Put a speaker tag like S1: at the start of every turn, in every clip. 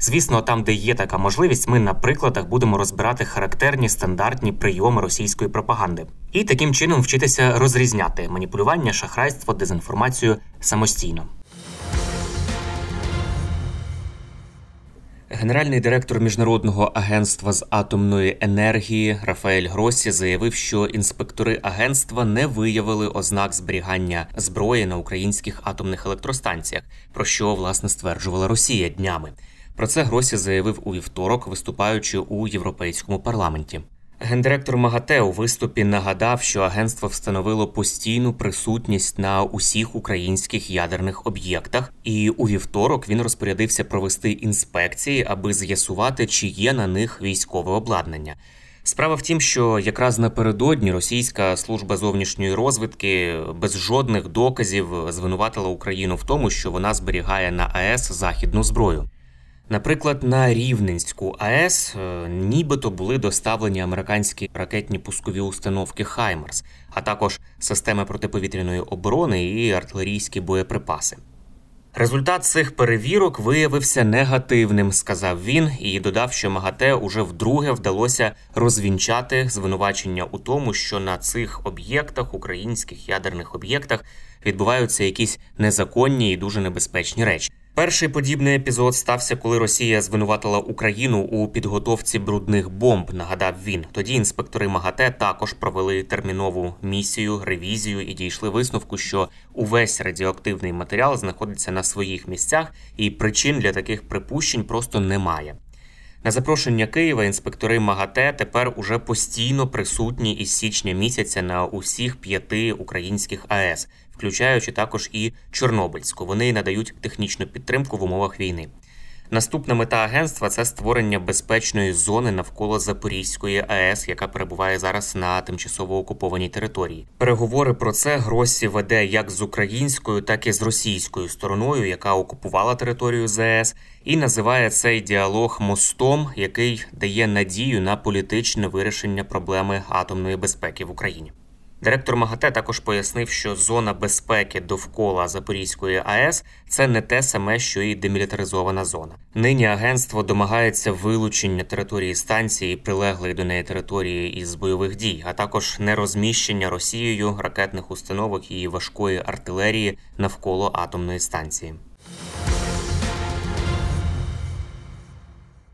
S1: Звісно, там, де є така можливість, ми на прикладах будемо розбирати характерні стандартні прийоми російської пропаганди і таким чином вчитися розрізняти маніпулювання, шахрайство, дезінформацію самостійно. Генеральний директор міжнародного агентства з атомної енергії Рафаель Гросі заявив, що інспектори агентства не виявили ознак зберігання зброї на українських атомних електростанціях, про що власне стверджувала Росія днями. Про це Гросі заявив у вівторок, виступаючи у європейському парламенті. Гендиректор МАГАТЕ у виступі нагадав, що агентство встановило постійну присутність на усіх українських ядерних об'єктах, і у вівторок він розпорядився провести інспекції, аби з'ясувати, чи є на них військове обладнання. Справа в тім, що якраз напередодні російська служба зовнішньої розвідки без жодних доказів звинуватила Україну в тому, що вона зберігає на АЕС західну зброю. Наприклад, на Рівненську АЕС е, нібито були доставлені американські ракетні пускові установки Хаймерс, а також системи протиповітряної оборони і артилерійські боєприпаси. Результат цих перевірок виявився негативним, сказав він, і додав, що МАГАТЕ уже вдруге вдалося розвінчати звинувачення у тому, що на цих об'єктах, українських ядерних об'єктах, відбуваються якісь незаконні і дуже небезпечні речі. Перший подібний епізод стався, коли Росія звинуватила Україну у підготовці брудних бомб. Нагадав він. Тоді інспектори МАГАТЕ також провели термінову місію, ревізію і дійшли висновку, що увесь радіоактивний матеріал знаходиться на своїх місцях, і причин для таких припущень просто немає. На запрошення Києва інспектори МАГАТЕ тепер уже постійно присутні із січня місяця на усіх п'яти українських АЕС, включаючи також і Чорнобильську. Вони надають технічну підтримку в умовах війни. Наступна мета агентства це створення безпечної зони навколо Запорізької АЕС, яка перебуває зараз на тимчасово окупованій території. Переговори про це Гросі веде як з українською, так і з російською стороною, яка окупувала територію ЗАЕС, і називає цей діалог мостом, який дає надію на політичне вирішення проблеми атомної безпеки в Україні. Директор МАГАТЕ також пояснив, що зона безпеки довкола Запорізької АЕС це не те саме, що і демілітаризована зона. Нині агентство домагається вилучення території станції, прилеглої до неї території із бойових дій, а також нерозміщення Росією ракетних установок і важкої артилерії навколо атомної станції.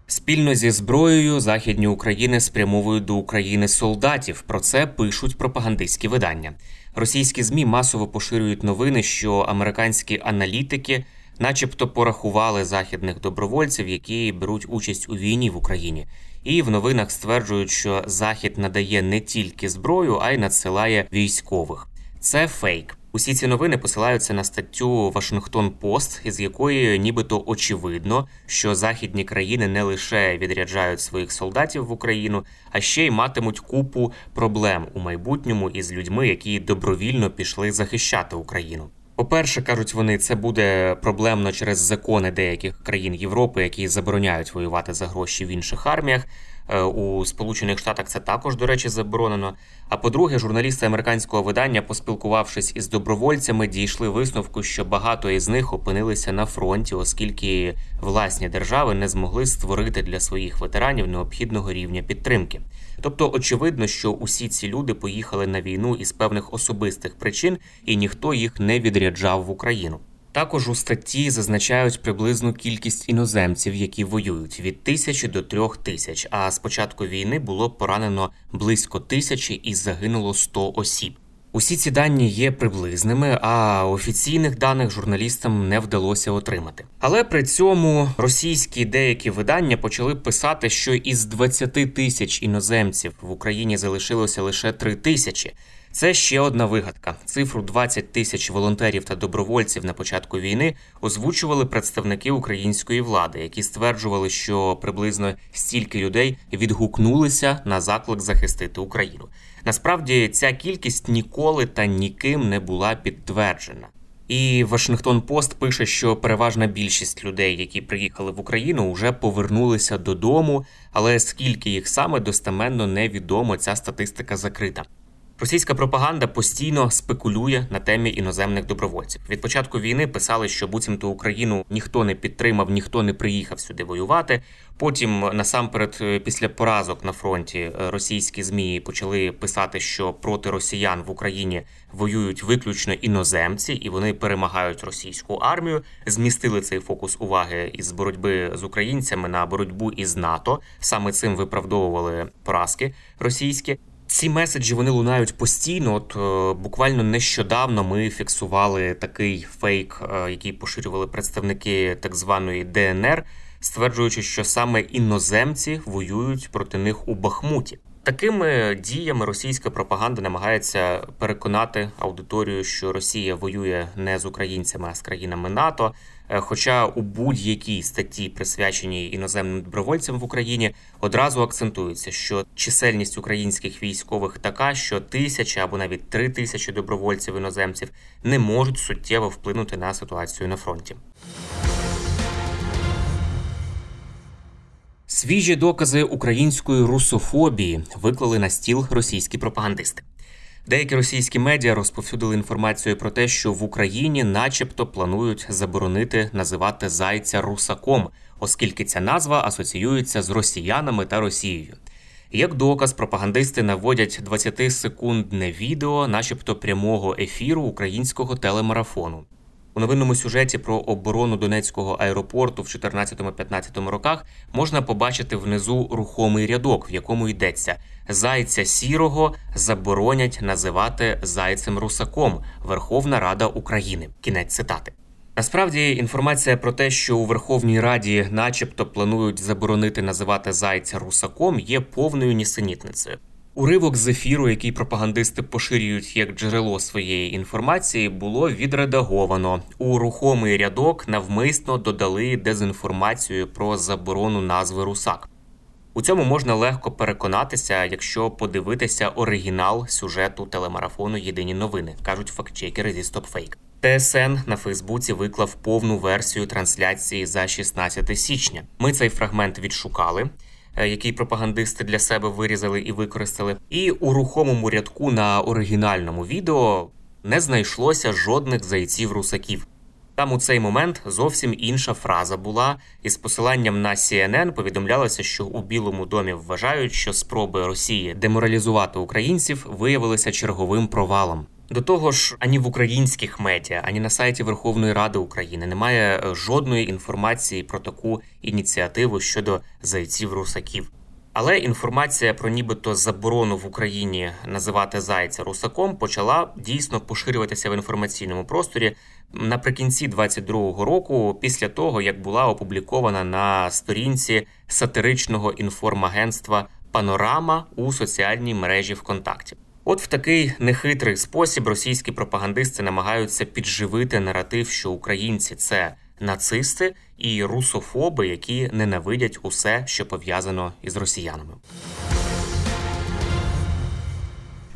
S1: Спільно зі зброєю західні України спрямовують до України солдатів. Про це пишуть пропагандистські видання. Російські змі масово поширюють новини, що американські аналітики, начебто, порахували західних добровольців, які беруть участь у війні в Україні. І в новинах стверджують, що Захід надає не тільки зброю, а й надсилає військових. Це фейк. Усі ці новини посилаються на статтю Вашингтон Пост, із якої нібито очевидно, що західні країни не лише відряджають своїх солдатів в Україну, а ще й матимуть купу проблем у майбутньому із людьми, які добровільно пішли захищати Україну. По-перше, кажуть вони, це буде проблемно через закони деяких країн Європи, які забороняють воювати за гроші в інших арміях. Е, У Сполучених Штатах це також, до речі, заборонено. А по-друге, журналісти американського видання, поспілкувавшись із добровольцями, дійшли висновку, що багато із них опинилися на фронті, оскільки власні держави не змогли створити для своїх ветеранів необхідного рівня підтримки. Тобто, очевидно, що усі ці люди поїхали на війну із певних особистих причин, і ніхто їх не відряджав в Україну. Також у статті зазначають приблизну кількість іноземців, які воюють від тисячі до трьох тисяч. А з початку війни було поранено близько тисячі і загинуло 100 осіб. Усі ці дані є приблизними, а офіційних даних журналістам не вдалося отримати. Але при цьому російські деякі видання почали писати, що із 20 тисяч іноземців в Україні залишилося лише 3 тисячі. Це ще одна вигадка. Цифру 20 тисяч волонтерів та добровольців на початку війни озвучували представники української влади, які стверджували, що приблизно стільки людей відгукнулися на заклик захистити Україну. Насправді ця кількість ніколи та ніким не була підтверджена. І Вашингтон Пост пише, що переважна більшість людей, які приїхали в Україну, вже повернулися додому, але скільки їх саме достеменно невідомо, ця статистика закрита. Російська пропаганда постійно спекулює на темі іноземних добровольців. Від початку війни писали, що буцімто Україну ніхто не підтримав, ніхто не приїхав сюди воювати. Потім, насамперед, е, після поразок на фронті, е, російські змі почали писати, що проти росіян в Україні воюють виключно іноземці, і вони перемагають російську армію. Змістили цей фокус уваги із боротьби з українцями на боротьбу із НАТО. Саме цим виправдовували поразки російські. Ці меседжі вони лунають постійно. От е, буквально нещодавно ми фіксували такий фейк, е, який поширювали представники так званої ДНР, стверджуючи, що саме іноземці воюють проти них у Бахмуті. Такими діями російська пропаганда намагається переконати аудиторію, що Росія воює не з українцями, а з країнами НАТО. Е, хоча у будь-якій статті, присвяченій іноземним добровольцям в Україні, одразу акцентується, що чисельність українських військових така, що тисяча або навіть три тисячі добровольців іноземців не можуть суттєво вплинути на ситуацію на фронті. Свіжі докази української русофобії виклали на стіл російські пропагандисти. Деякі російські медіа розповсюдили інформацію про те, що в Україні, начебто, планують заборонити називати зайця русаком, оскільки ця назва асоціюється з росіянами та Росією. Як доказ, пропагандисти наводять 20-секундне відео, начебто прямого ефіру українського телемарафону. У новинному сюжеті про оборону Донецького аеропорту в 14-15 роках можна побачити внизу рухомий рядок, в якому йдеться зайця сірого заборонять називати зайцем русаком Верховна Рада України. Кінець цитати. Насправді інформація про те, що у Верховній Раді, начебто, планують заборонити називати зайця русаком, є повною нісенітницею. Уривок з ефіру, який пропагандисти поширюють як джерело своєї інформації, було відредаговано. У рухомий рядок навмисно додали дезінформацію про заборону назви Русак. У цьому можна легко переконатися, якщо подивитися оригінал сюжету телемарафону Єдині новини, кажуть фактчекери зі StopFake. ТСН на Фейсбуці виклав повну версію трансляції за 16 січня. Ми цей фрагмент відшукали. Е, який пропагандисти для себе вирізали і використали. І у рухомому рядку на оригінальному відео не знайшлося жодних зайців русаків. Там у цей момент зовсім інша фраза була, і з посиланням на CNN повідомлялося, що у Білому домі вважають, що спроби Росії деморалізувати українців виявилися черговим провалом. До того ж, ані в українських медіа, ані на сайті Верховної Ради України немає е, жодної інформації про таку ініціативу щодо зайців русаків. Але інформація про нібито заборону в Україні називати зайця русаком почала дійсно поширюватися в інформаційному просторі наприкінці 22-го року, після того як була опублікована на сторінці сатиричного інформагентства Панорама у соціальній мережі ВКонтакті. От в такий нехитрий спосіб російські пропагандисти намагаються підживити наратив, що українці це нацисти і русофоби, які ненавидять усе, що пов'язано із росіянами.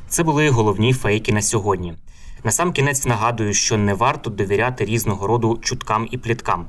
S1: Це були головні фейки на сьогодні. Насам кінець нагадую, що не варто довіряти різного роду чуткам і пліткам.